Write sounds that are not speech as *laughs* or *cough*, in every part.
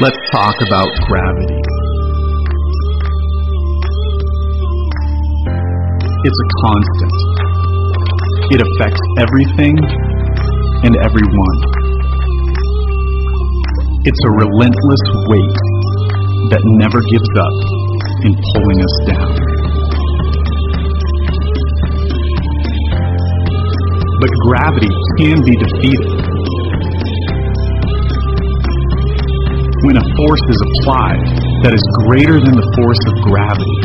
Let's talk about gravity. It's a constant. It affects everything and everyone. It's a relentless weight that never gives up in pulling us down. But gravity can be defeated. When a force is applied that is greater than the force of gravity,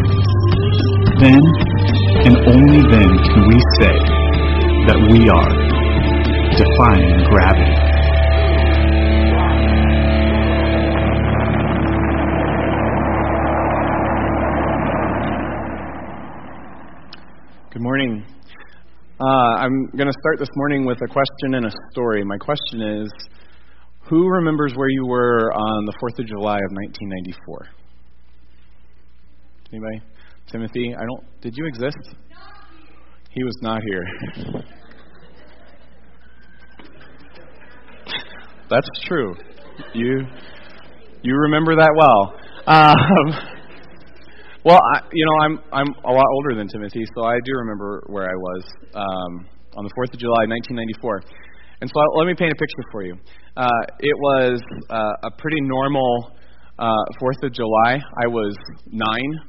then and only then can we say that we are defying gravity. Good morning. Uh, I'm going to start this morning with a question and a story. My question is Who remembers where you were on the 4th of July of 1994? Anybody? Timothy? I don't. Did you exist? He was not here. *laughs* That's true. You you remember that well. Um, *laughs* well, I, you know, I'm I'm a lot older than Timothy, so I do remember where I was um, on the 4th of July, 1994. And so let me paint a picture for you. Uh, it was uh, a pretty normal uh, 4th of July. I was nine.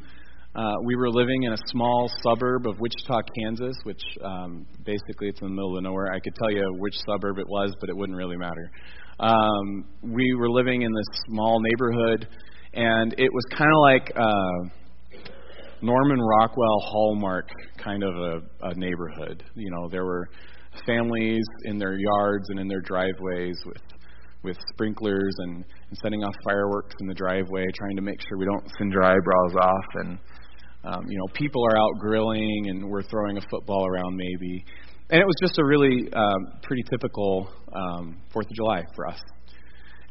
Uh, we were living in a small suburb of Wichita, Kansas, which um, basically it's in the middle of nowhere. I could tell you which suburb it was, but it wouldn't really matter. Um, we were living in this small neighborhood, and it was kind of like. Uh, Norman Rockwell hallmark kind of a, a neighborhood. You know, there were families in their yards and in their driveways with with sprinklers and, and setting off fireworks in the driveway, trying to make sure we don't send your eyebrows off. And um, you know, people are out grilling and we're throwing a football around maybe. And it was just a really um, pretty typical um, Fourth of July for us.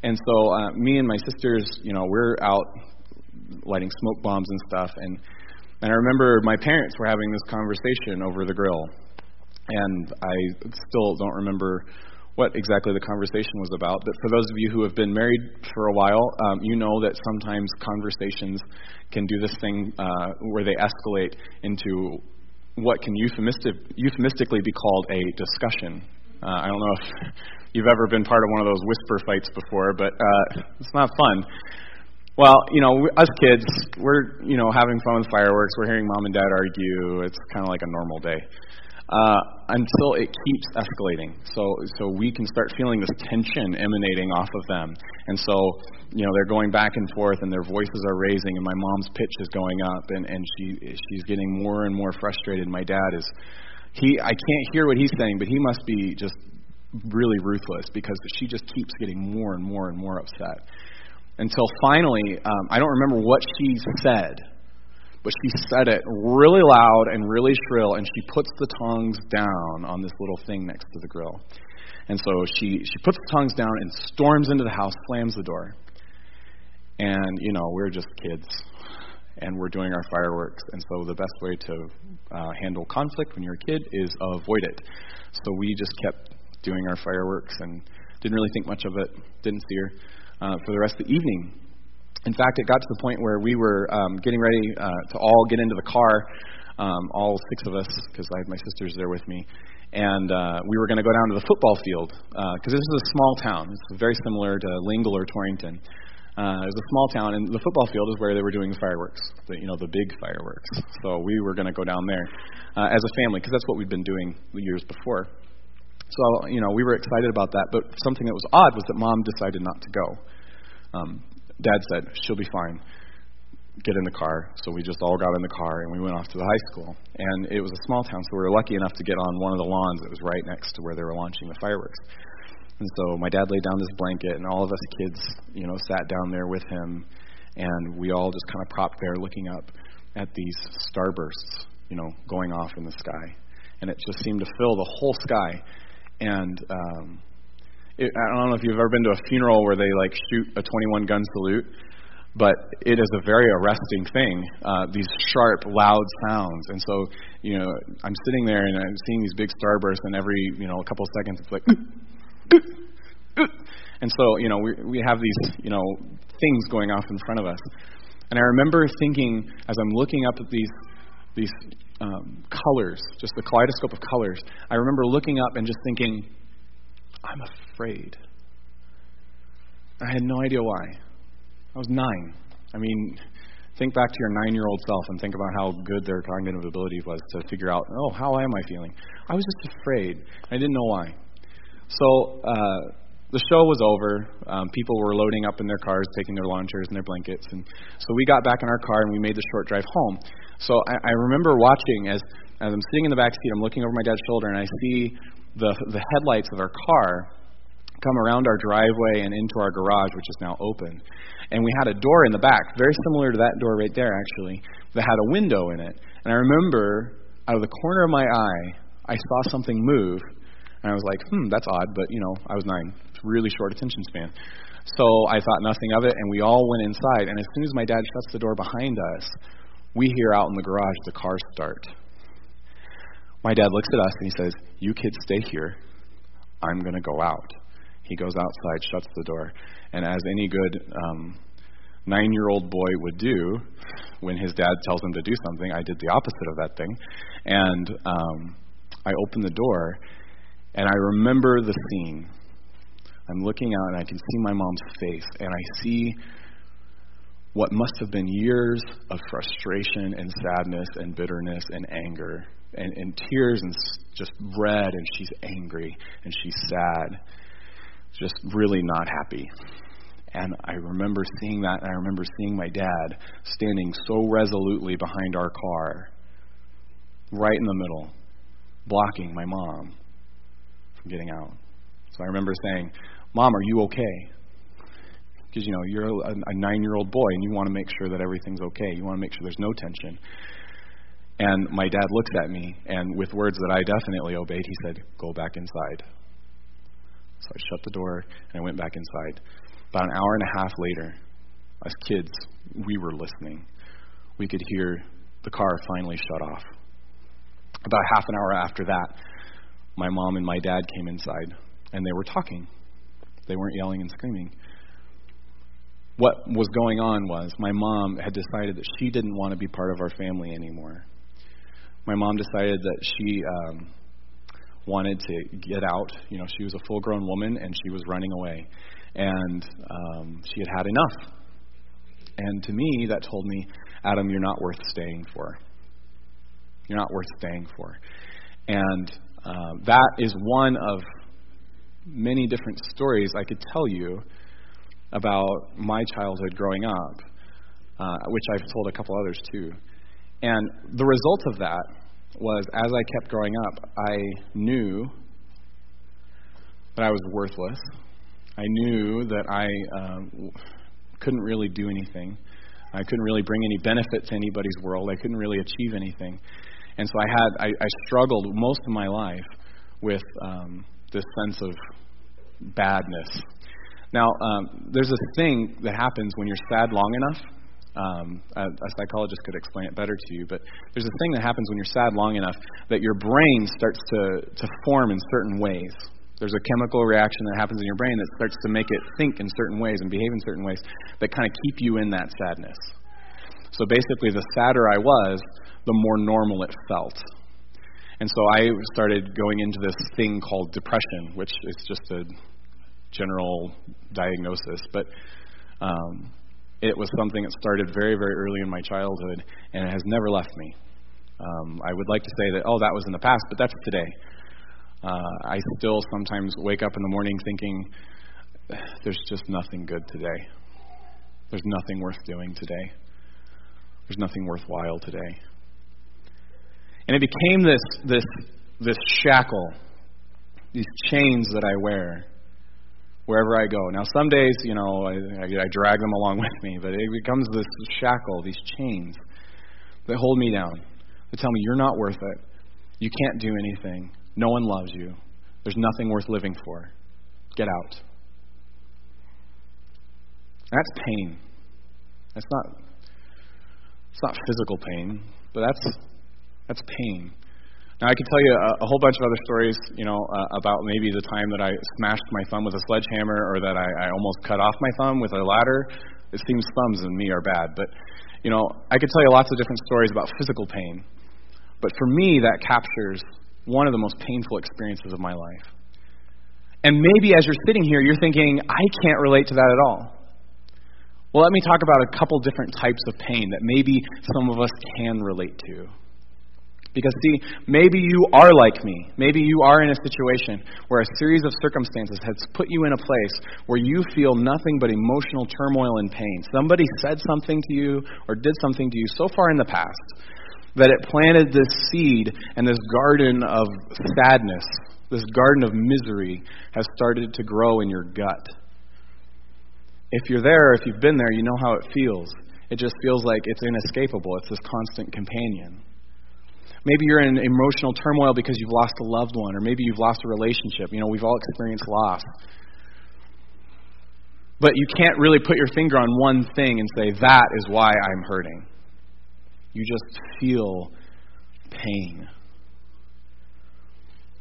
And so uh, me and my sisters, you know, we're out lighting smoke bombs and stuff, and and I remember my parents were having this conversation over the grill. And I still don't remember what exactly the conversation was about. But for those of you who have been married for a while, um, you know that sometimes conversations can do this thing uh, where they escalate into what can euphemistic, euphemistically be called a discussion. Uh, I don't know if *laughs* you've ever been part of one of those whisper fights before, but uh, it's not fun. Well, you know, us kids, we're, you know, having fun with fireworks. We're hearing mom and dad argue. It's kind of like a normal day. Uh, until it keeps escalating. So, so we can start feeling this tension emanating off of them. And so, you know, they're going back and forth and their voices are raising and my mom's pitch is going up and, and she, she's getting more and more frustrated. My dad is, he, I can't hear what he's saying, but he must be just really ruthless because she just keeps getting more and more and more upset until finally, um, I don't remember what she said, but she said it really loud and really shrill, and she puts the tongs down on this little thing next to the grill. And so she, she puts the tongs down and storms into the house, slams the door. And, you know, we're just kids, and we're doing our fireworks. And so the best way to uh, handle conflict when you're a kid is avoid it. So we just kept doing our fireworks and didn't really think much of it, didn't see her uh, for the rest of the evening. In fact, it got to the point where we were um, getting ready uh, to all get into the car, um, all six of us, because I had my sisters there with me, and uh, we were going to go down to the football field because uh, this is a small town. It's very similar to Lingle or Torrington. Uh, it was a small town, and the football field is where they were doing the fireworks, the, you know, the big fireworks. So we were going to go down there uh, as a family because that's what we'd been doing the years before. So, you know, we were excited about that. But something that was odd was that mom decided not to go. Um, Dad said, she'll be fine. Get in the car. So we just all got in the car and we went off to the high school. And it was a small town, so we were lucky enough to get on one of the lawns that was right next to where they were launching the fireworks. And so my dad laid down this blanket, and all of us kids, you know, sat down there with him, and we all just kind of propped there looking up at these starbursts, you know, going off in the sky. And it just seemed to fill the whole sky. And um, it, I don't know if you've ever been to a funeral where they like shoot a 21 gun salute, but it is a very arresting thing. Uh, these sharp, loud sounds, and so you know, I'm sitting there and I'm seeing these big starbursts, and every you know a couple of seconds it's like, *clears throat* and so, you know, we, we have these, you know, things going off in front of us. And I remember thinking, as I'm looking up at these, these um, colors, just the kaleidoscope of colors, I remember looking up and just thinking, I'm afraid. I had no idea why. I was nine. I mean, think back to your nine year old self and think about how good their cognitive ability was to figure out, oh, how am I feeling? I was just afraid. I didn't know why. So uh, the show was over. Um, people were loading up in their cars, taking their lawn chairs and their blankets. And so we got back in our car and we made the short drive home. So I, I remember watching as, as I'm sitting in the back seat, I'm looking over my dad's shoulder and I see the, the headlights of our car come around our driveway and into our garage, which is now open. And we had a door in the back, very similar to that door right there, actually, that had a window in it. And I remember out of the corner of my eye, I saw something move, and I was like, hmm, that's odd, but you know, I was nine, really short attention span. So I thought nothing of it, and we all went inside. And as soon as my dad shuts the door behind us, we hear out in the garage the car start. My dad looks at us and he says, You kids stay here. I'm going to go out. He goes outside, shuts the door, and as any good um, nine year old boy would do when his dad tells him to do something, I did the opposite of that thing. And um, I opened the door, and I remember the scene. I'm looking out, and I can see my mom's face, and I see what must have been years of frustration and sadness and bitterness and anger and, and tears and just red, and she's angry and she's sad just really not happy. And I remember seeing that, and I remember seeing my dad standing so resolutely behind our car, right in the middle, blocking my mom from getting out. So I remember saying, Mom, are you okay? Because, you know, you're a, a nine year old boy and you want to make sure that everything's okay. You want to make sure there's no tension. And my dad looks at me, and with words that I definitely obeyed, he said, Go back inside. So I shut the door and I went back inside. About an hour and a half later, as kids, we were listening. We could hear the car finally shut off. About half an hour after that, my mom and my dad came inside and they were talking. They weren't yelling and screaming. What was going on was my mom had decided that she didn't want to be part of our family anymore. My mom decided that she um, wanted to get out. You know, she was a full grown woman and she was running away. And um, she had had enough. And to me, that told me, Adam, you're not worth staying for. You're not worth staying for. And uh, that is one of many different stories I could tell you about my childhood growing up, uh, which I've told a couple others too. And the result of that was as I kept growing up, I knew that I was worthless. I knew that I um, couldn't really do anything. I couldn't really bring any benefit to anybody's world. I couldn't really achieve anything. And so I had I, I struggled most of my life with um, this sense of badness. Now, um, there's a thing that happens when you're sad long enough um, a, a psychologist could explain it better to you, but there's a thing that happens when you're sad long enough that your brain starts to, to form in certain ways. There's a chemical reaction that happens in your brain that starts to make it think in certain ways and behave in certain ways that kind of keep you in that sadness. So basically, the sadder I was, the more normal it felt. And so I started going into this thing called depression, which is just a general diagnosis. But um, it was something that started very, very early in my childhood, and it has never left me. Um, I would like to say that, oh, that was in the past, but that's today. Uh, I still sometimes wake up in the morning thinking, there's just nothing good today. There's nothing worth doing today. There's nothing worthwhile today. And it became this, this, this shackle, these chains that I wear wherever I go. Now, some days, you know, I, I, drag them along *laughs* with me, but it becomes this shackle, these chains that hold me down. That tell me you're not worth it. You can't do anything. No one loves you. There's nothing worth living for. Get out. That's pain. That's not. It's not physical pain, but that's that's pain. Now, I could tell you a, a whole bunch of other stories, you know, uh, about maybe the time that I smashed my thumb with a sledgehammer or that I, I almost cut off my thumb with a ladder. It seems thumbs and me are bad, but, you know, I could tell you lots of different stories about physical pain. But for me, that captures one of the most painful experiences of my life. And maybe as you're sitting here, you're thinking, I can't relate to that at all. Well, let me talk about a couple different types of pain that maybe some of us can relate to. Because, see, maybe you are like me. Maybe you are in a situation where a series of circumstances has put you in a place where you feel nothing but emotional turmoil and pain. Somebody said something to you or did something to you so far in the past that it planted this seed and this garden of sadness, this garden of misery, has started to grow in your gut. If you're there, if you've been there, you know how it feels. It just feels like it's inescapable, it's this constant companion. Maybe you're in emotional turmoil because you've lost a loved one, or maybe you've lost a relationship. You know, we've all experienced loss. But you can't really put your finger on one thing and say, that is why I'm hurting. You just feel pain.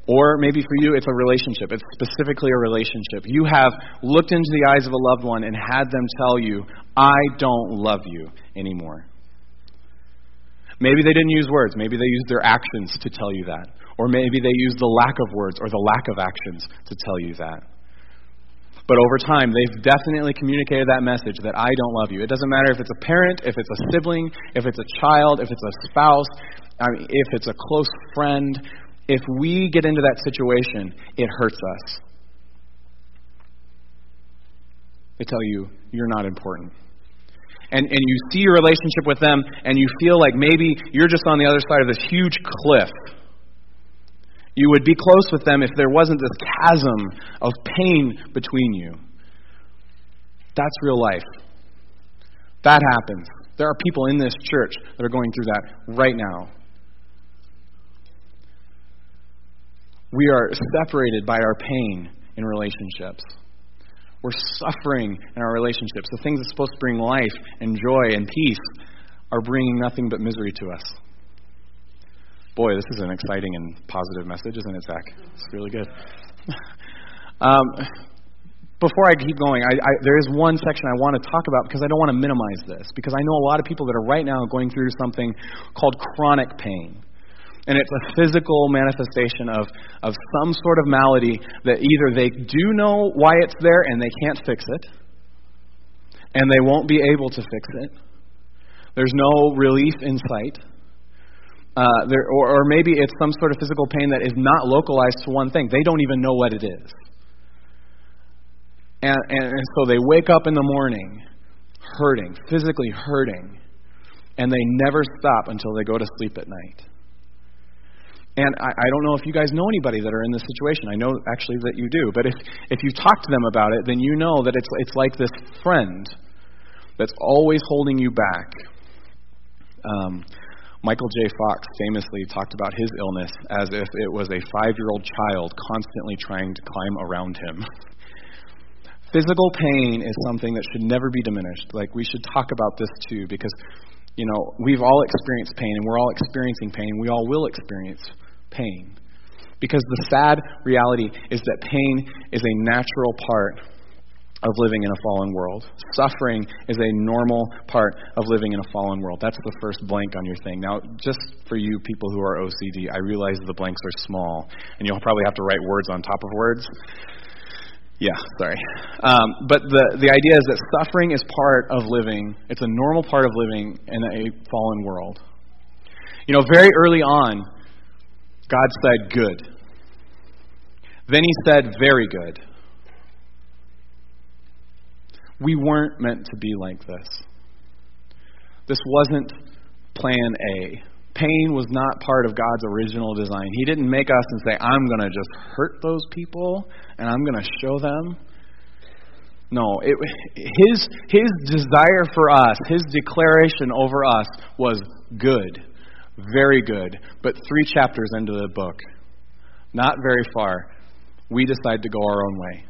Or maybe for you, it's a relationship. It's specifically a relationship. You have looked into the eyes of a loved one and had them tell you, I don't love you anymore. Maybe they didn't use words. Maybe they used their actions to tell you that. Or maybe they used the lack of words or the lack of actions to tell you that. But over time, they've definitely communicated that message that I don't love you. It doesn't matter if it's a parent, if it's a sibling, if it's a child, if it's a spouse, I mean, if it's a close friend. If we get into that situation, it hurts us. They tell you, you're not important and, and you see your relationship with them and you feel like maybe you're just on the other side of this huge cliff. You would be close with them if there wasn't this chasm of pain between you. That's real life. That happens. There are people in this church that are going through that right now. We are separated by our pain in relationships. We're suffering in our relationships. The things that are supposed to bring life and joy and peace are bringing nothing but misery to us. Boy, this is an exciting and positive message, isn't it, Zach? It's really good. *laughs* um, before I keep going, I, I, there is one section I want to talk about because I don't want to minimize this. Because I know a lot of people that are right now going through something called chronic pain. And it's a physical manifestation of, of some sort of malady that either they do know why it's there and they can't fix it, and they won't be able to fix it. There's no relief in sight. Uh, there, or, or maybe it's some sort of physical pain that is not localized to one thing. They don't even know what it is. And, and, and so they wake up in the morning hurting, physically hurting, and they never stop until they go to sleep at night. And I, I don't know if you guys know anybody that are in this situation. I know actually that you do. But if, if you talk to them about it, then you know that it's, it's like this friend that's always holding you back. Um, Michael J. Fox famously talked about his illness as if it was a five year old child constantly trying to climb around him. Physical pain is something that should never be diminished. Like, we should talk about this too, because, you know, we've all experienced pain, and we're all experiencing pain. We all will experience pain. Because the sad reality is that pain is a natural part of living in a fallen world. Suffering is a normal part of living in a fallen world. That's the first blank on your thing. Now, just for you people who are OCD, I realize the blanks are small, and you'll probably have to write words on top of words. Yeah, sorry. Um, but the, the idea is that suffering is part of living, it's a normal part of living in a fallen world. You know, very early on, God said, Good. Then he said, Very good. We weren't meant to be like this. This wasn't plan A. Pain was not part of God's original design. He didn't make us and say, I'm going to just hurt those people and I'm going to show them. No, it, his, his desire for us, his declaration over us was good. Very good. But three chapters into the book, not very far, we decide to go our own way.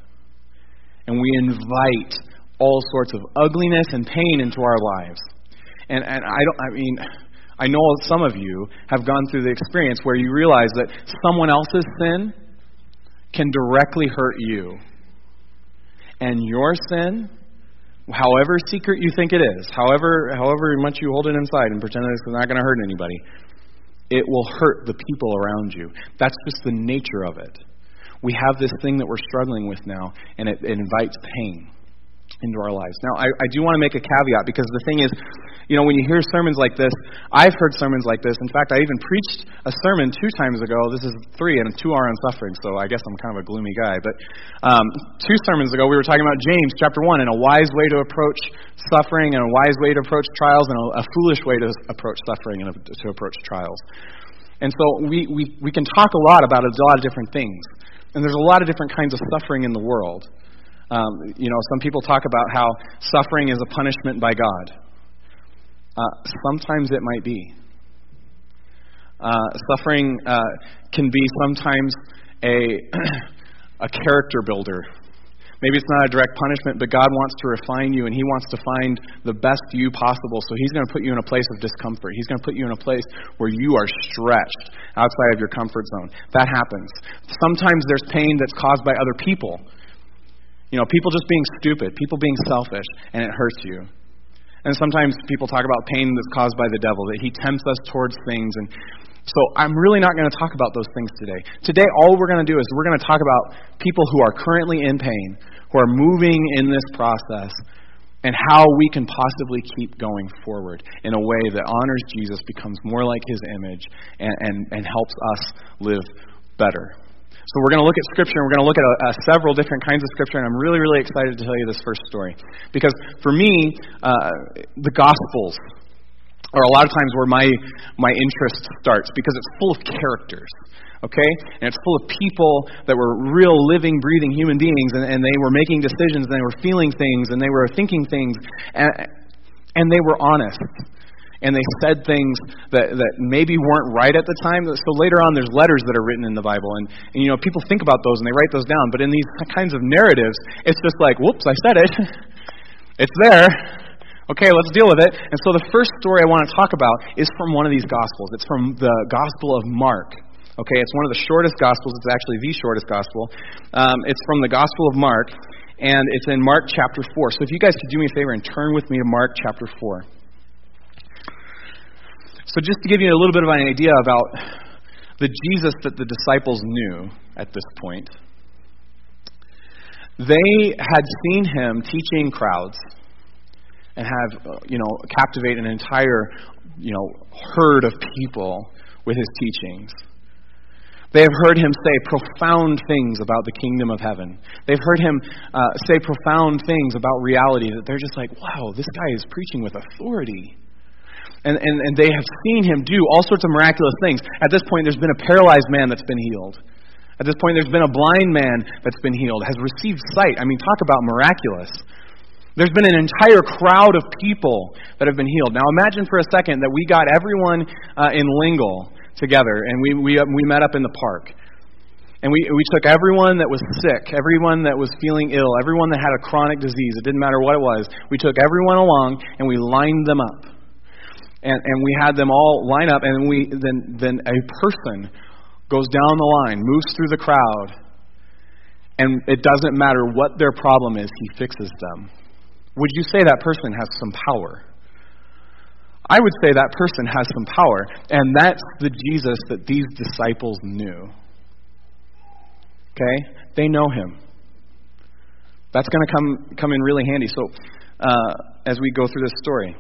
And we invite all sorts of ugliness and pain into our lives. And, and I don't, I mean, I know some of you have gone through the experience where you realize that someone else's sin can directly hurt you. And your sin, however secret you think it is, however, however much you hold it inside and pretend it's not going to hurt anybody, it will hurt the people around you. That's just the nature of it. We have this thing that we're struggling with now, and it, it invites pain into our lives. Now, I, I do want to make a caveat because the thing is, you know, when you hear sermons like this, I've heard sermons like this. In fact, I even preached a sermon two times ago. This is three, and two are on suffering, so I guess I'm kind of a gloomy guy. But um, two sermons ago, we were talking about James chapter 1 and a wise way to approach suffering, and a wise way to approach trials, and a, a foolish way to approach suffering and to approach trials. And so we, we, we can talk a lot about a lot of different things. And there's a lot of different kinds of suffering in the world. Um, you know, some people talk about how suffering is a punishment by God. Uh, sometimes it might be. Uh, suffering uh, can be sometimes a, *clears throat* a character builder. Maybe it's not a direct punishment, but God wants to refine you and He wants to find the best you possible. So He's going to put you in a place of discomfort. He's going to put you in a place where you are stretched outside of your comfort zone. That happens. Sometimes there's pain that's caused by other people. You know, people just being stupid, people being selfish, and it hurts you. And sometimes people talk about pain that's caused by the devil, that he tempts us towards things. And so I'm really not going to talk about those things today. Today, all we're going to do is we're going to talk about people who are currently in pain, who are moving in this process, and how we can possibly keep going forward in a way that honors Jesus, becomes more like his image, and, and, and helps us live better. So we're going to look at Scripture, and we're going to look at a, a several different kinds of Scripture, and I'm really, really excited to tell you this first story. Because for me, uh, the Gospels are a lot of times where my, my interest starts, because it's full of characters okay? And it's full of people that were real, living, breathing human beings, and, and, they were making decisions, and they were feeling things, and they were thinking things, and, and they were honest and they said things that, that maybe weren't right at the time. So later on, there's letters that are written in the Bible, and, and you know people think about those and they write those down. But in these kinds of narratives, it's just like, whoops, I said it. *laughs* it's there. Okay, let's deal with it. And so the first story I want to talk about is from one of these Gospels. It's from the Gospel of Mark. Okay, it's one of the shortest Gospels. It's actually the shortest Gospel. Um, it's from the Gospel of Mark, and it's in Mark chapter 4. So if you guys could do me a favor and turn with me to Mark chapter 4. So, just to give you a little bit of an idea about the Jesus that the disciples knew at this point, they had seen him teaching crowds and have, you know, captivate an entire, you know, herd of people with his teachings. They have heard him say profound things about the kingdom of heaven. They've heard him uh, say profound things about reality that they're just like, wow, this guy is preaching with authority and, and, and they have seen him do all sorts of miraculous things. At this point, there's been a paralyzed man that's been healed. At this point, there's been a blind man that's been healed, has received sight. I mean, talk about miraculous. There's been an entire crowd of people that have been healed. Now, imagine for a second that we got everyone uh, in Lingle together, and we, we, uh, we met up in the park. And we, we took everyone that was sick, everyone that was feeling ill, everyone that had a chronic disease, it didn't matter what it was. We took everyone along and we lined them up and, and we had them all line up, and we then then a person goes down the line, moves through the crowd, and it doesn't matter what their problem is, he fixes them. Would you say that person has some power? I would say that person has some power, and that's the Jesus that these disciples knew. Okay? They know him. That's going to come come in really handy. So, uh, as we go through this story.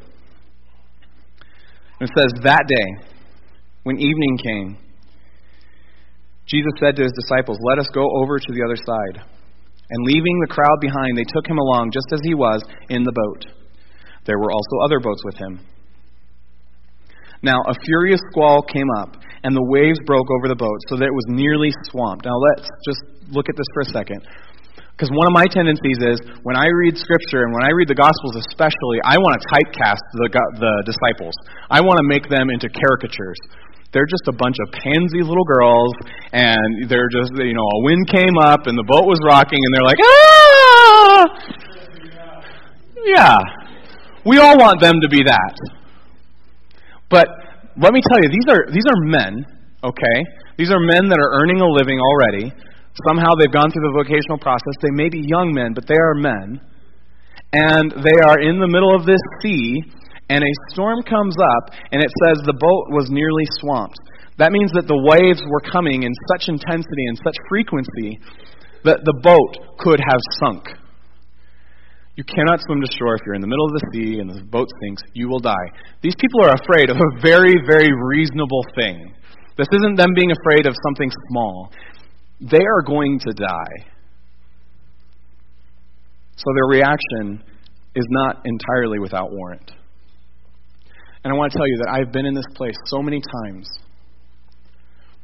It says, That day, when evening came, Jesus said to his disciples, Let us go over to the other side. And leaving the crowd behind, they took him along just as he was in the boat. There were also other boats with him. Now, a furious squall came up, and the waves broke over the boat so that it was nearly swamped. Now, let's just look at this for a second. Because one of my tendencies is when I read Scripture and when I read the Gospels especially, I want to typecast the, the disciples. I want to make them into caricatures. They're just a bunch of pansy little girls, and they're just, you know, a wind came up and the boat was rocking, and they're like, ah! Yeah. We all want them to be that. But let me tell you, these are these are men. Okay, these are men that are earning a living already. Somehow they've gone through the vocational process. They may be young men, but they are men, and they are in the middle of this sea. And a storm comes up, and it says the boat was nearly swamped. That means that the waves were coming in such intensity and such frequency that the boat could have sunk. You cannot swim to shore if you're in the middle of the sea and the boat sinks. You will die. These people are afraid of a very, very reasonable thing. This isn't them being afraid of something small. They are going to die. So their reaction is not entirely without warrant. And I want to tell you that I've been in this place so many times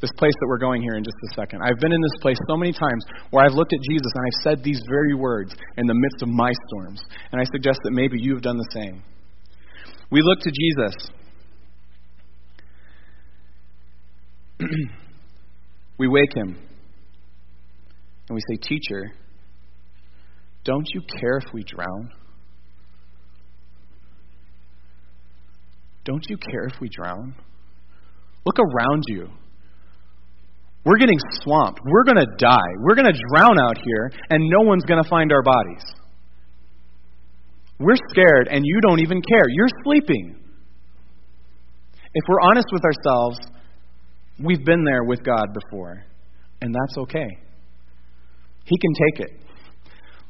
this place that we're going here in just a second. I've been in this place so many times where I've looked at Jesus and I've said these very words in the midst of my storms. And I suggest that maybe you have done the same. We look to Jesus. *clears throat* we wake him. And we say, Teacher, don't you care if we drown? Don't you care if we drown? Look around you. We're getting swamped. We're going to die. We're going to drown out here, and no one's going to find our bodies. We're scared, and you don't even care. You're sleeping. If we're honest with ourselves, we've been there with God before, and that's okay. He can take it.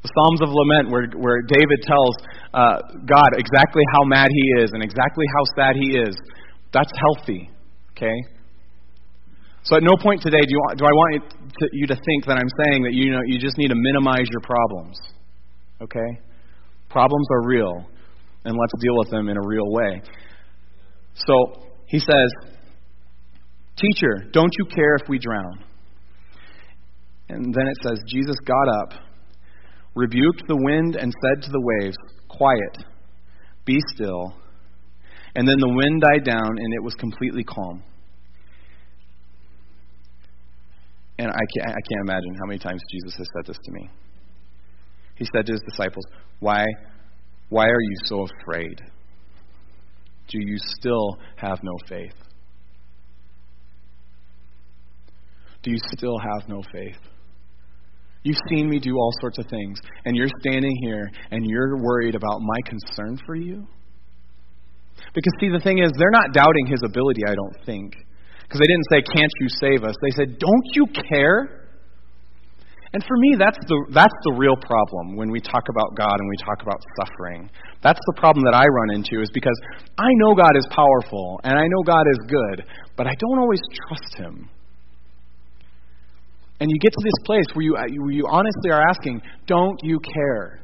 The Psalms of Lament, where, where David tells uh, God exactly how mad he is and exactly how sad he is, that's healthy. Okay? So at no point today do, you, do I want you to, you to think that I'm saying that you know you just need to minimize your problems. Okay? Problems are real, and let's deal with them in a real way. So he says, Teacher, don't you care if we drown? And then it says, Jesus got up, rebuked the wind, and said to the waves, Quiet, be still. And then the wind died down, and it was completely calm. And I can't, I can't imagine how many times Jesus has said this to me. He said to his disciples, Why, why are you so afraid? Do you still have no faith? Do you still have no faith? You've seen me do all sorts of things, and you're standing here and you're worried about my concern for you? Because, see, the thing is, they're not doubting his ability, I don't think. Because they didn't say, Can't you save us? They said, Don't you care? And for me, that's the, that's the real problem when we talk about God and we talk about suffering. That's the problem that I run into, is because I know God is powerful and I know God is good, but I don't always trust Him. And you get to this place where you, uh, where you honestly are asking, Don't you care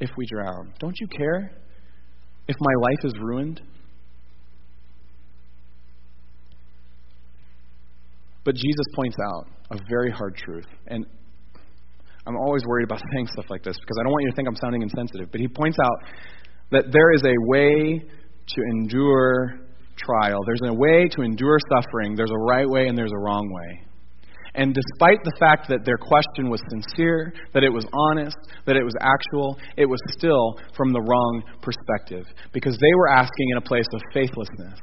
if we drown? Don't you care if my life is ruined? But Jesus points out a very hard truth. And I'm always worried about *laughs* saying stuff like this because I don't want you to think I'm sounding insensitive. But he points out that there is a way to endure trial, there's a way to endure suffering. There's a right way and there's a wrong way. And despite the fact that their question was sincere, that it was honest, that it was actual, it was still from the wrong perspective because they were asking in a place of faithlessness.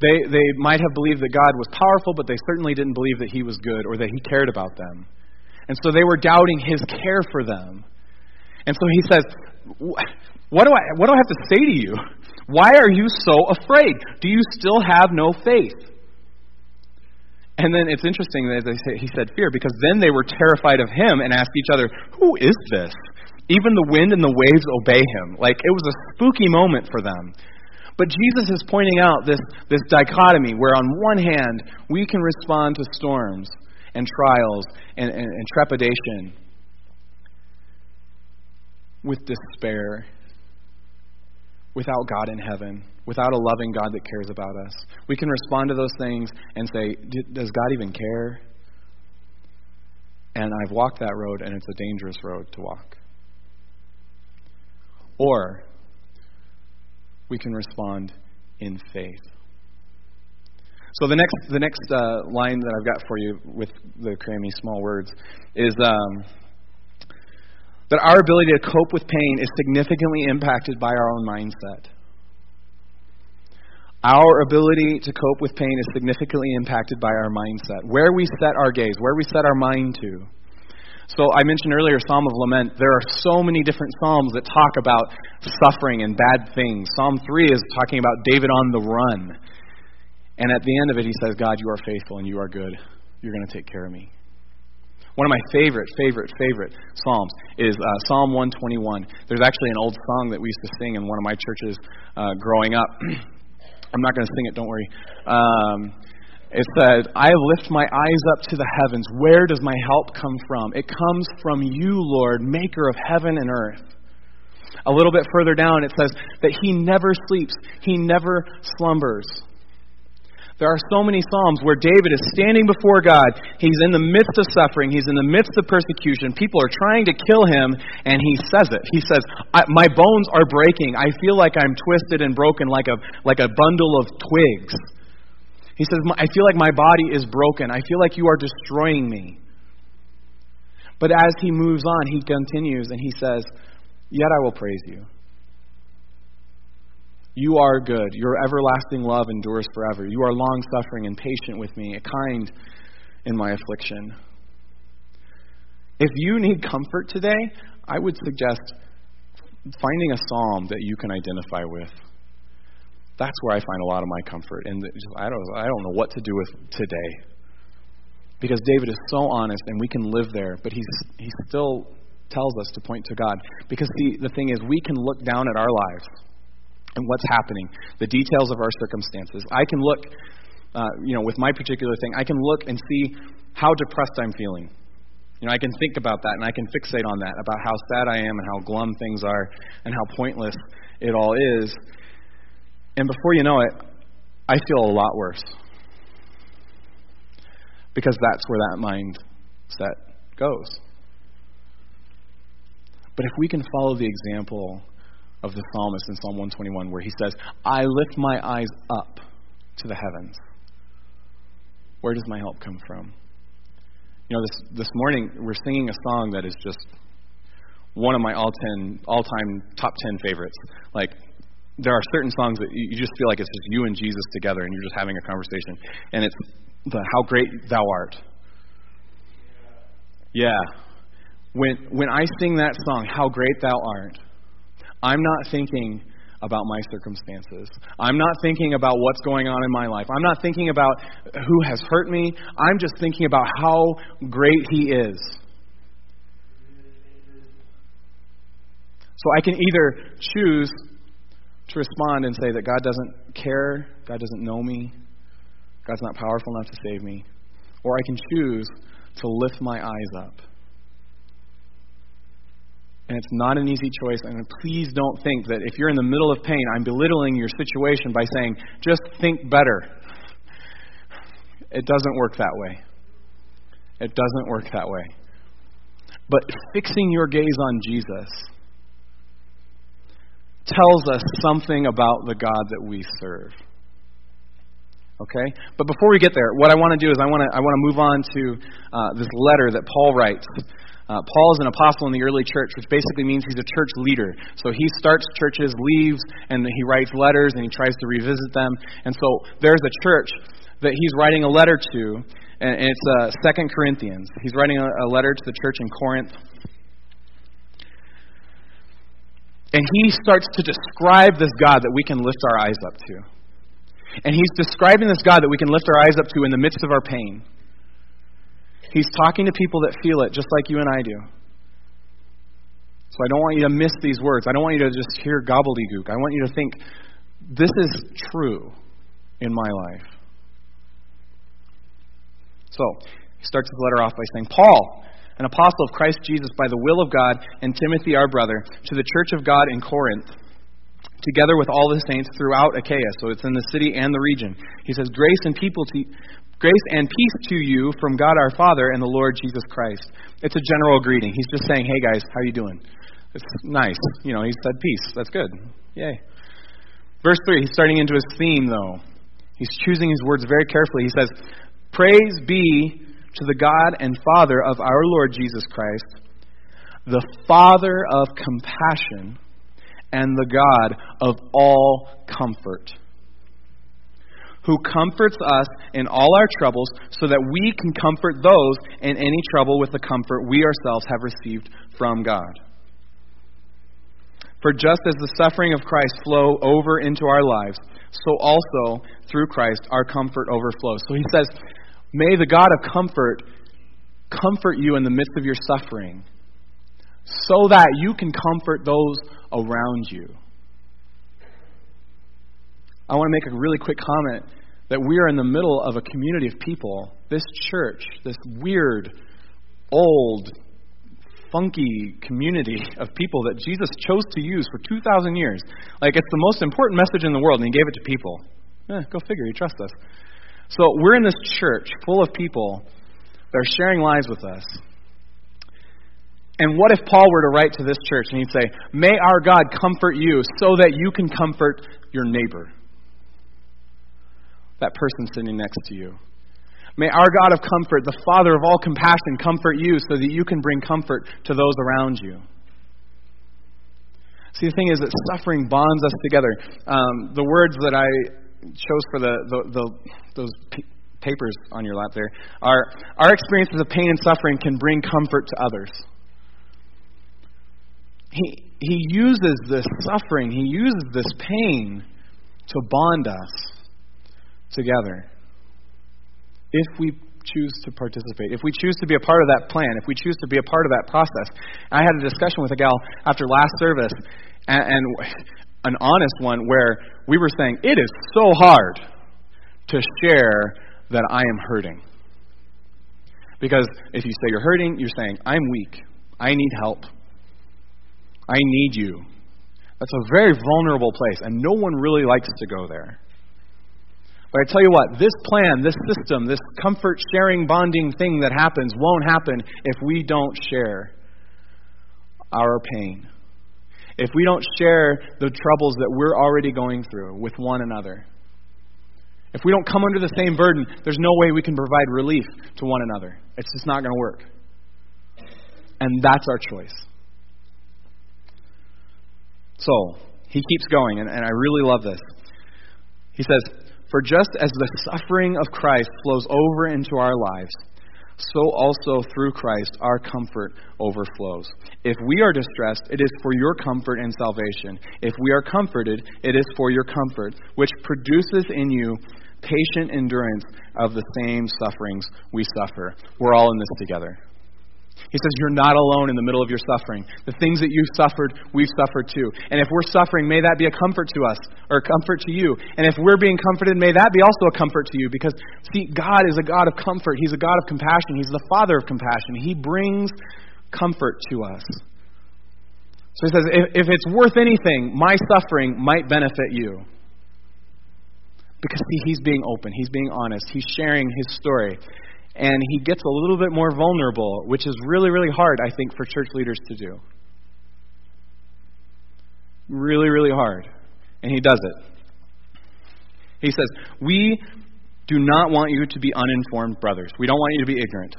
They, they might have believed that God was powerful, but they certainly didn't believe that He was good or that He cared about them. And so they were doubting His care for them. And so He says, what do, I, what do I have to say to you? Why are you so afraid? Do you still have no faith? And then it's interesting that say, he said fear because then they were terrified of him and asked each other, Who is this? Even the wind and the waves obey him. Like it was a spooky moment for them. But Jesus is pointing out this, this dichotomy where, on one hand, we can respond to storms and trials and, and, and trepidation with despair, without God in heaven, without a loving God that cares about us. We can respond to those things and say, Does God even care? And I've walked that road, and it's a dangerous road to walk. Or we can respond in faith. So the next the next uh, line that I've got for you with the crammy small words is um, that our ability to cope with pain is significantly impacted by our own mindset. Our ability to cope with pain is significantly impacted by our mindset, where we set our gaze, where we set our mind to. So I mentioned earlier Psalm of Lament. There are so many different psalms that talk about suffering and bad things. Psalm 3 is talking about David on the run. And at the end of it, he says, God, you are faithful and you are good. You're going to take care of me. One of my favorite, favorite, favorite Psalms is uh, Psalm 121. There's actually an old song that we used to sing in one of my churches uh, growing up. *clears throat* I'm not going to sing it, don't worry. Um, it says, I lift my eyes up to the heavens. Where does my help come from? It comes from you, Lord, maker of heaven and earth. A little bit further down, it says that he never sleeps, he never slumbers. There are so many Psalms where David is standing before God. He's in the midst of suffering. He's in the midst of persecution. People are trying to kill him, and he says it. He says, My bones are breaking. I feel like I'm twisted and broken like a, like a bundle of twigs. He says, I feel like my body is broken. I feel like you are destroying me. But as he moves on, he continues and he says, Yet I will praise you. You are good. Your everlasting love endures forever. You are long suffering and patient with me, kind in my affliction. If you need comfort today, I would suggest finding a psalm that you can identify with. That's where I find a lot of my comfort. And I don't, I don't know what to do with today. Because David is so honest and we can live there, but he's, he still tells us to point to God. Because the, the thing is, we can look down at our lives and what's happening, the details of our circumstances. I can look, uh, you know, with my particular thing, I can look and see how depressed I'm feeling. You know, I can think about that and I can fixate on that, about how sad I am and how glum things are and how pointless it all is. And before you know it, I feel a lot worse. Because that's where that mindset goes. But if we can follow the example of the psalmist in Psalm 121, where he says, I lift my eyes up to the heavens, where does my help come from? You know, this, this morning we're singing a song that is just one of my all ten all time top ten favorites. Like there are certain songs that you just feel like it's just you and Jesus together and you're just having a conversation. And it's the How Great Thou Art. Yeah. When, when I sing that song, How Great Thou Art, I'm not thinking about my circumstances. I'm not thinking about what's going on in my life. I'm not thinking about who has hurt me. I'm just thinking about how great He is. So I can either choose to respond and say that God doesn't care, God doesn't know me, God's not powerful enough to save me. Or I can choose to lift my eyes up. And it's not an easy choice. And please don't think that if you're in the middle of pain, I'm belittling your situation by saying, just think better. It doesn't work that way. It doesn't work that way. But fixing your gaze on Jesus tells us something about the God that we serve. Okay? But before we get there, what I want to do is I want to I want to move on to uh, this letter that Paul writes. Uh, Paul is an apostle in the early church, which basically means he's a church leader. So he starts churches, leaves, and he writes letters, and he tries to revisit them. And so there's a church that he's writing a letter to, and it's uh, Second Corinthians. He's writing a letter to the church in Corinth. And he starts to describe this God that we can lift our eyes up to. And he's describing this God that we can lift our eyes up to in the midst of our pain. He's talking to people that feel it just like you and I do. So I don't want you to miss these words. I don't want you to just hear gobbledygook. I want you to think, this is true in my life. So, he starts his letter off by saying, Paul, an apostle of Christ Jesus by the will of God, and Timothy our brother, to the church of God in Corinth, together with all the saints throughout Achaia. So it's in the city and the region. He says, Grace and people to Grace and peace to you from God our Father and the Lord Jesus Christ. It's a general greeting. He's just saying, "Hey guys, how you doing?" It's nice. You know, he said peace. That's good. Yay. Verse 3, he's starting into his theme though. He's choosing his words very carefully. He says, "Praise be to the God and Father of our Lord Jesus Christ, the Father of compassion and the God of all comfort. Who comforts us in all our troubles, so that we can comfort those in any trouble with the comfort we ourselves have received from God. For just as the suffering of Christ flow over into our lives, so also through Christ our comfort overflows. So he says, May the God of comfort comfort you in the midst of your suffering, so that you can comfort those around you. I want to make a really quick comment that we are in the middle of a community of people, this church, this weird, old, funky community *laughs* of people that Jesus chose to use for 2,000 years. Like, it's the most important message in the world, and He gave it to people. Eh, go figure, He trusts us. So, we're in this church full of people that are sharing lives with us. And what if Paul were to write to this church and he'd say, May our God comfort you so that you can comfort your neighbor? That person sitting next to you. May our God of comfort, the Father of all compassion, comfort you so that you can bring comfort to those around you. See, the thing is that suffering bonds us together. Um, the words that I chose for the, the, the those p- papers on your lap there are our experiences of pain and suffering can bring comfort to others. He, he uses this suffering, he uses this pain to bond us together if we choose to participate, if we choose to be a part of that plan, if we choose to be a part of that process. I had a discussion with a gal after last service, and, and *laughs* an honest one, where we were saying, It is so hard to share that I am hurting. Because if you say you're hurting, you're saying, I'm weak. I need help. I need you. That's a very vulnerable place, and no one really likes to go there. But I tell you what, this plan, this system, this comfort sharing, bonding thing that happens won't happen if we don't share our pain. If we don't share the troubles that we're already going through with one another. If we don't come under the same burden, there's no way we can provide relief to one another. It's just not going to work. And that's our choice. So, he keeps going, and, and I really love this. He says, for just as the suffering of Christ flows over into our lives, so also through Christ our comfort overflows. If we are distressed, it is for your comfort and salvation. If we are comforted, it is for your comfort, which produces in you patient endurance of the same sufferings we suffer. We're all in this together. He says, You're not alone in the middle of your suffering. The things that you've suffered, we've suffered too. And if we're suffering, may that be a comfort to us, or a comfort to you. And if we're being comforted, may that be also a comfort to you. Because, see, God is a God of comfort. He's a God of compassion. He's the Father of compassion. He brings comfort to us. So he says, if, if it's worth anything, my suffering might benefit you. Because, see, he's being open. He's being honest. He's sharing his story and he gets a little bit more vulnerable, which is really, really hard, I think, for church leaders to do. Really, really hard. And he does it. He says, We do not want you to be uninformed, brothers. We don't want you to be ignorant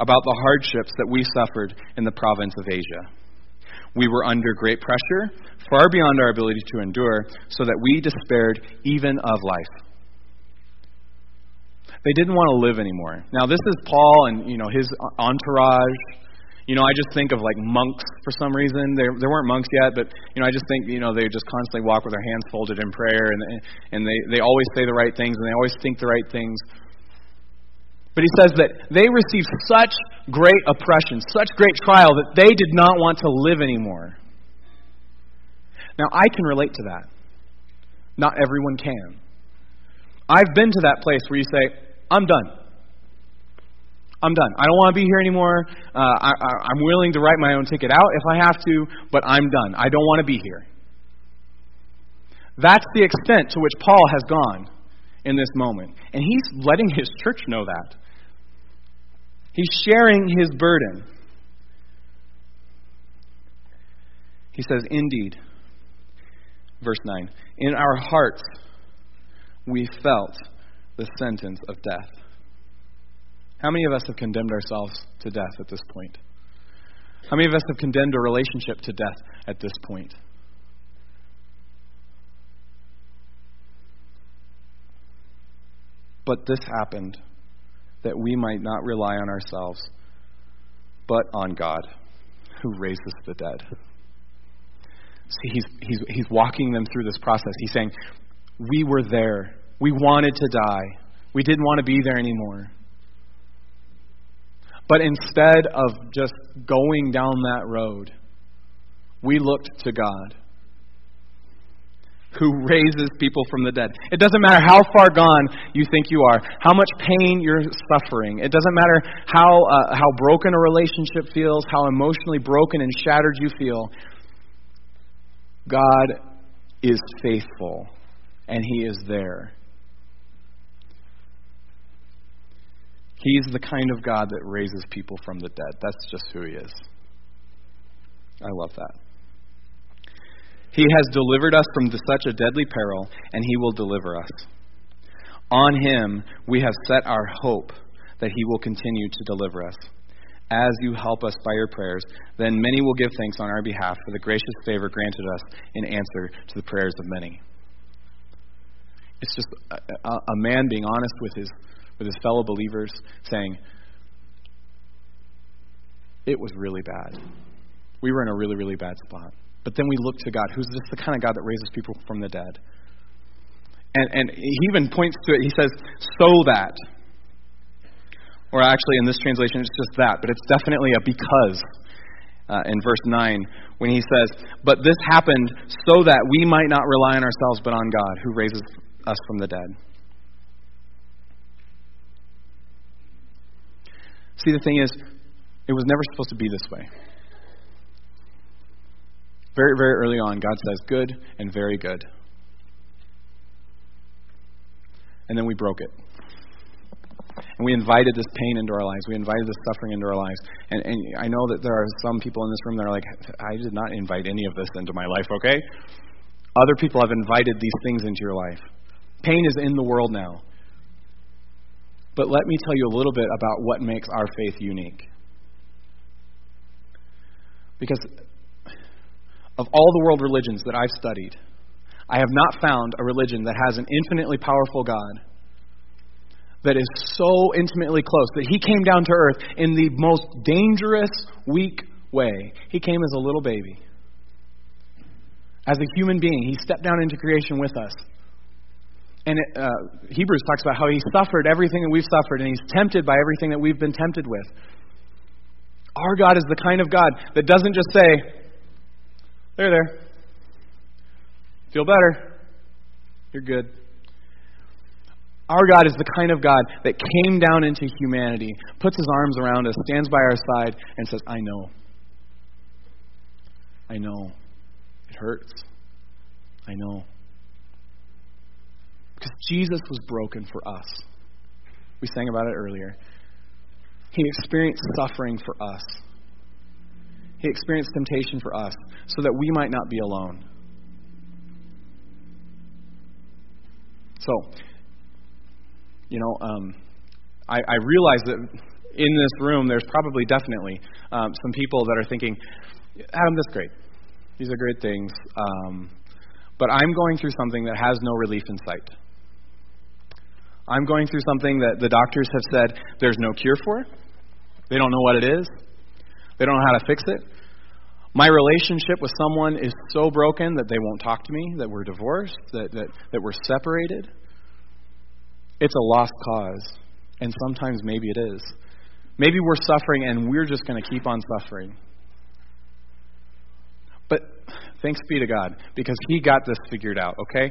about the hardships that we suffered in the province of Asia. We were under great pressure, far beyond our ability to endure, so that we despaired even of life. They didn't want to live anymore. Now, this is Paul and you know his entourage. You know, I just think of like monks for some reason. There, there weren't monks yet, but you know, I just think you know they just constantly walk with their hands folded in prayer, and and they they always say the right things, and they always think the right things. But he says that they received such great oppression, such great trial, that they did not want to live anymore. Now, I can relate to that. Not everyone can. I've been to that place where you say, I'm done. I'm done. I don't want to be here anymore. Uh, I, I, I'm willing to write my own ticket out if I have to, but I'm done. I don't want to be here. That's the extent to which Paul has gone in this moment. And he's letting his church know that. He's sharing his burden. He says, Indeed, verse 9, in our hearts we felt the sentence of death. How many of us have condemned ourselves to death at this point? How many of us have condemned a relationship to death at this point? But this happened that we might not rely on ourselves, but on God, who raises the dead. See, he's, he's, he's walking them through this process. He's saying, We were there. We wanted to die. We didn't want to be there anymore. But instead of just going down that road, we looked to God who raises people from the dead. It doesn't matter how far gone you think you are, how much pain you're suffering. It doesn't matter how, uh, how broken a relationship feels, how emotionally broken and shattered you feel. God is faithful, and He is there. He's the kind of God that raises people from the dead. That's just who He is. I love that. He has delivered us from such a deadly peril, and He will deliver us. On Him we have set our hope that He will continue to deliver us. As you help us by your prayers, then many will give thanks on our behalf for the gracious favor granted us in answer to the prayers of many. It's just a, a, a man being honest with his, with his fellow believers, saying, It was really bad. We were in a really, really bad spot. But then we look to God, who's just the kind of God that raises people from the dead. And, and he even points to it. He says, so that. Or actually, in this translation, it's just that, but it's definitely a because uh, in verse 9 when he says, But this happened so that we might not rely on ourselves but on God, who raises us from the dead. See, the thing is, it was never supposed to be this way. Very, very early on, God says, good and very good. And then we broke it. And we invited this pain into our lives. We invited this suffering into our lives. And, and I know that there are some people in this room that are like, I did not invite any of this into my life, okay? Other people have invited these things into your life. Pain is in the world now. But let me tell you a little bit about what makes our faith unique. Because of all the world religions that I've studied, I have not found a religion that has an infinitely powerful God that is so intimately close that he came down to earth in the most dangerous, weak way. He came as a little baby. As a human being, he stepped down into creation with us. And it, uh, Hebrews talks about how he suffered everything that we've suffered, and he's tempted by everything that we've been tempted with. Our God is the kind of God that doesn't just say, there, there. Feel better. You're good. Our God is the kind of God that came down into humanity, puts his arms around us, stands by our side, and says, I know. I know. It hurts. I know. Because Jesus was broken for us. We sang about it earlier. He experienced suffering for us. He experienced temptation for us so that we might not be alone. So, you know, um, I, I realize that in this room there's probably definitely um, some people that are thinking, Adam, that's great. These are great things. Um, but I'm going through something that has no relief in sight. I'm going through something that the doctors have said there's no cure for. They don't know what it is. They don't know how to fix it. My relationship with someone is so broken that they won't talk to me, that we're divorced, that, that, that we're separated. It's a lost cause. And sometimes maybe it is. Maybe we're suffering and we're just going to keep on suffering. But thanks be to God because He got this figured out, okay?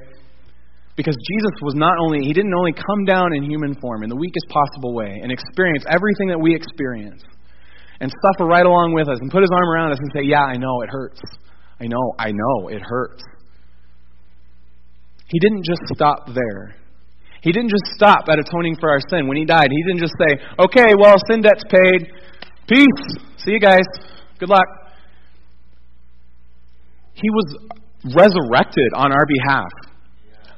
Because Jesus was not only, He didn't only come down in human form in the weakest possible way and experience everything that we experience and suffer right along with us and put his arm around us and say, Yeah, I know, it hurts. I know, I know, it hurts. He didn't just stop there. He didn't just stop at atoning for our sin. When he died, he didn't just say, Okay, well, sin debt's paid. Peace. See you guys. Good luck. He was resurrected on our behalf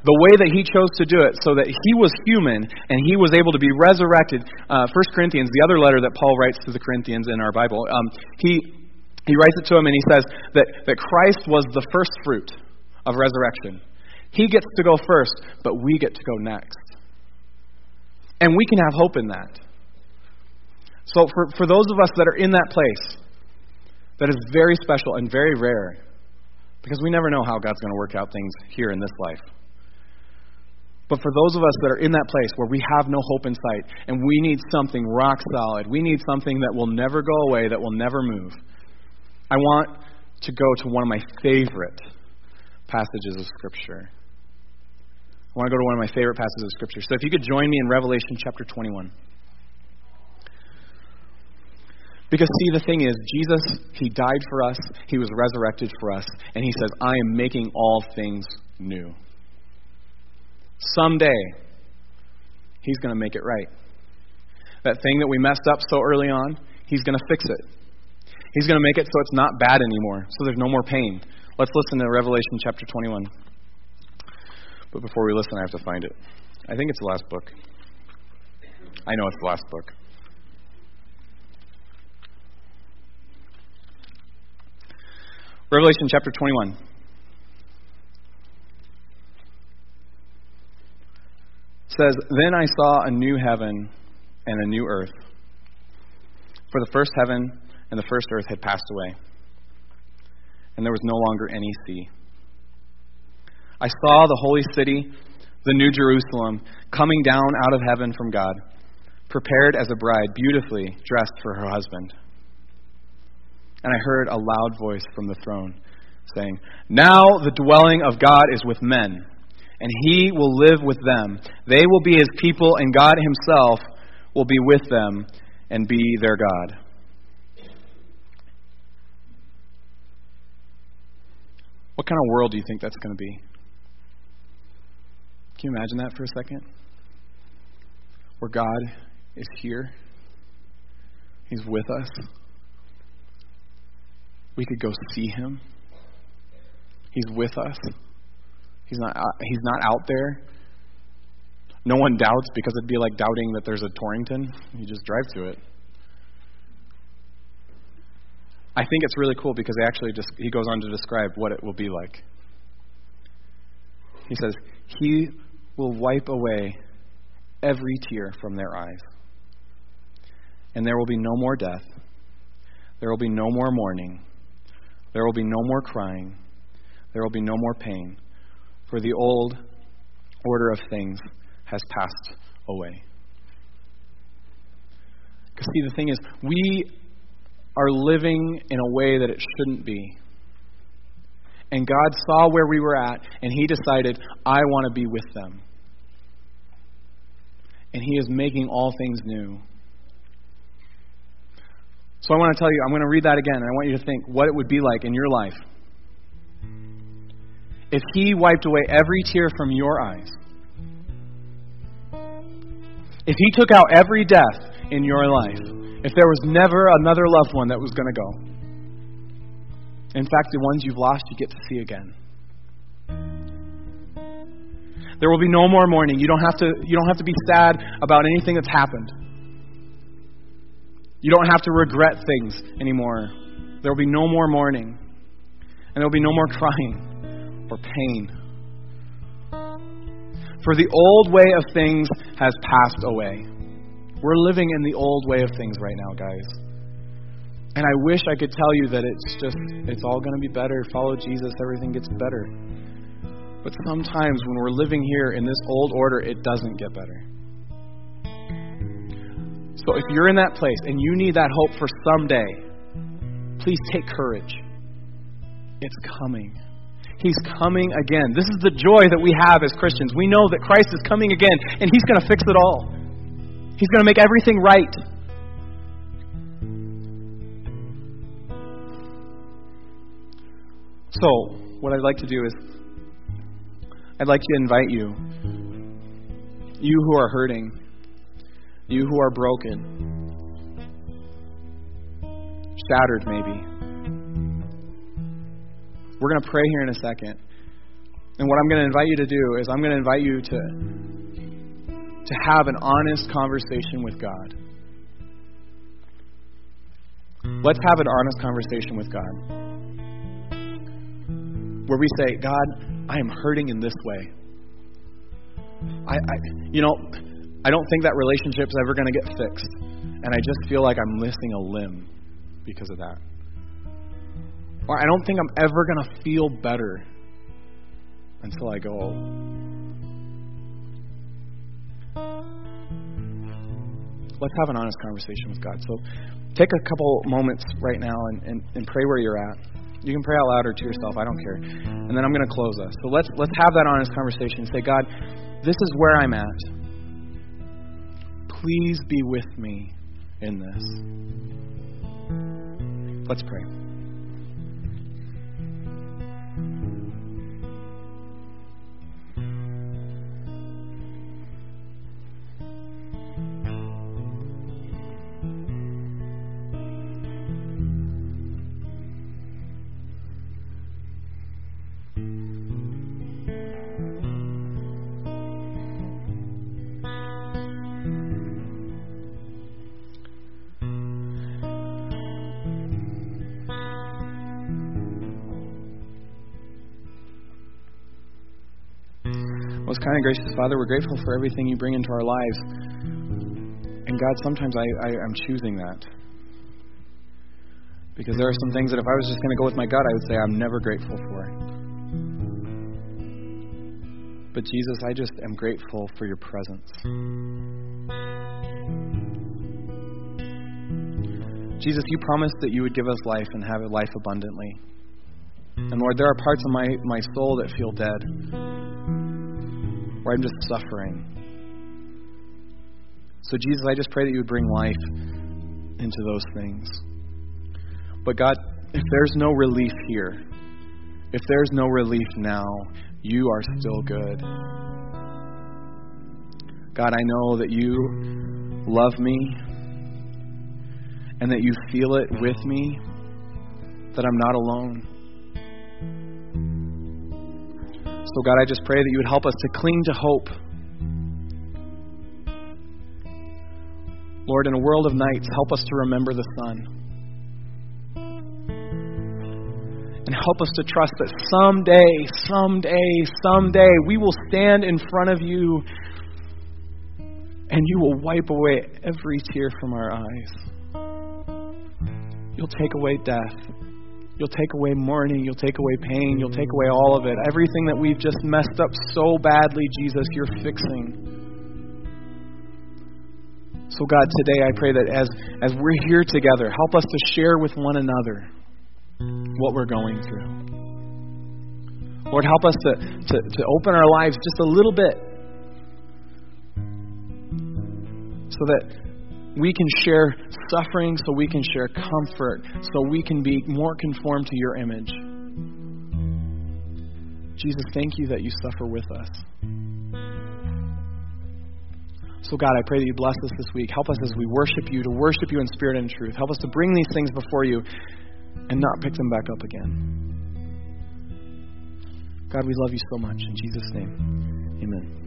the way that he chose to do it so that he was human and he was able to be resurrected. Uh, 1 Corinthians, the other letter that Paul writes to the Corinthians in our Bible, um, he, he writes it to him and he says that, that Christ was the first fruit of resurrection. He gets to go first, but we get to go next. And we can have hope in that. So, for, for those of us that are in that place, that is very special and very rare, because we never know how God's going to work out things here in this life. But for those of us that are in that place where we have no hope in sight and we need something rock solid, we need something that will never go away, that will never move, I want to go to one of my favorite passages of Scripture. I want to go to one of my favorite passages of Scripture. So if you could join me in Revelation chapter 21. Because, see, the thing is, Jesus, He died for us, He was resurrected for us, and He says, I am making all things new. Someday, He's going to make it right. That thing that we messed up so early on, He's going to fix it. He's going to make it so it's not bad anymore, so there's no more pain. Let's listen to Revelation chapter 21. But before we listen, I have to find it. I think it's the last book. I know it's the last book. Revelation chapter 21. Says, Then I saw a new heaven and a new earth. For the first heaven and the first earth had passed away, and there was no longer any sea. I saw the holy city, the new Jerusalem, coming down out of heaven from God, prepared as a bride, beautifully dressed for her husband. And I heard a loud voice from the throne saying, Now the dwelling of God is with men, and he will live with them. They will be his people, and God himself will be with them and be their God. What kind of world do you think that's going to be? Can you imagine that for a second? Where God is here, He's with us. We could go see Him. He's with us. He's not. Uh, he's not out there. No one doubts because it'd be like doubting that there's a Torrington. You just drive to it. I think it's really cool because he actually just he goes on to describe what it will be like. He says, "He will wipe away every tear from their eyes. And there will be no more death. There will be no more mourning. There will be no more crying. There will be no more pain, for the old order of things has passed away." Because see, the thing is, we are living in a way that it shouldn't be. And God saw where we were at, and He decided, I want to be with them. And He is making all things new. So I want to tell you, I'm going to read that again, and I want you to think what it would be like in your life if He wiped away every tear from your eyes. If He took out every death in your life if there was never another loved one that was going to go. In fact, the ones you've lost, you get to see again. There will be no more mourning. You don't have to, you don't have to be sad about anything that's happened. You don't have to regret things anymore. There will be no more mourning. And there will be no more crying pain. For the old way of things has passed away. We're living in the old way of things right now, guys. And I wish I could tell you that it's just, it's all going to be better. Follow Jesus, everything gets better. But sometimes when we're living here in this old order, it doesn't get better. So if you're in that place and you need that hope for someday, please take courage. It's coming. He's coming again. This is the joy that we have as Christians. We know that Christ is coming again, and He's going to fix it all. He's going to make everything right. So, what I'd like to do is, I'd like to invite you, you who are hurting, you who are broken, shattered maybe. We're going to pray here in a second. And what I'm going to invite you to do is, I'm going to invite you to to have an honest conversation with God. Let's have an honest conversation with God. Where we say, God, I am hurting in this way. I, I you know, I don't think that relationship's ever going to get fixed. And I just feel like I'm missing a limb because of that. Or I don't think I'm ever going to feel better until I go. Let's have an honest conversation with God. So take a couple moments right now and, and, and pray where you're at. You can pray out loud or to yourself, I don't care. And then I'm going to close us. So let's let's have that honest conversation. Say, God, this is where I'm at. Please be with me in this. Let's pray. Kind and gracious Father, we're grateful for everything you bring into our lives. And God, sometimes I, I, am choosing that. Because there are some things that if I was just going to go with my gut, I would say I'm never grateful for. But Jesus, I just am grateful for your presence. Jesus, you promised that you would give us life and have life abundantly. And Lord, there are parts of my, my soul that feel dead where I'm just suffering. So, Jesus, I just pray that you would bring life into those things. But, God, if there's no relief here, if there's no relief now, you are still good. God, I know that you love me and that you feel it with me, that I'm not alone. So, God, I just pray that you would help us to cling to hope. Lord, in a world of nights, help us to remember the sun. And help us to trust that someday, someday, someday, we will stand in front of you and you will wipe away every tear from our eyes. You'll take away death. You'll take away mourning. You'll take away pain. You'll take away all of it. Everything that we've just messed up so badly, Jesus, you're fixing. So, God, today I pray that as, as we're here together, help us to share with one another what we're going through. Lord, help us to, to, to open our lives just a little bit so that we can share suffering, so we can share comfort, so we can be more conformed to your image. Jesus, thank you that you suffer with us. So, God, I pray that you bless us this week. Help us as we worship you to worship you in spirit and truth. Help us to bring these things before you and not pick them back up again. God, we love you so much. In Jesus' name, amen.